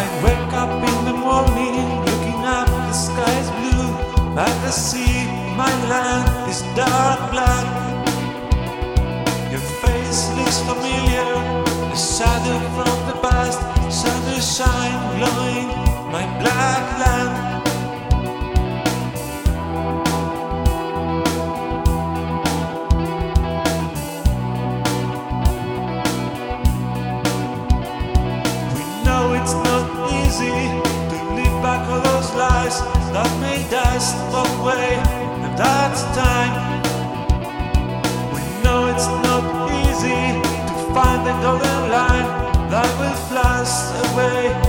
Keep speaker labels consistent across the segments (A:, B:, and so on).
A: I wake up in the morning looking up, the sky is blue, but the sea, my land, is dark black. That may us walk away, and that's time. We know it's not easy to find the golden line that will flash away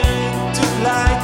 A: to light.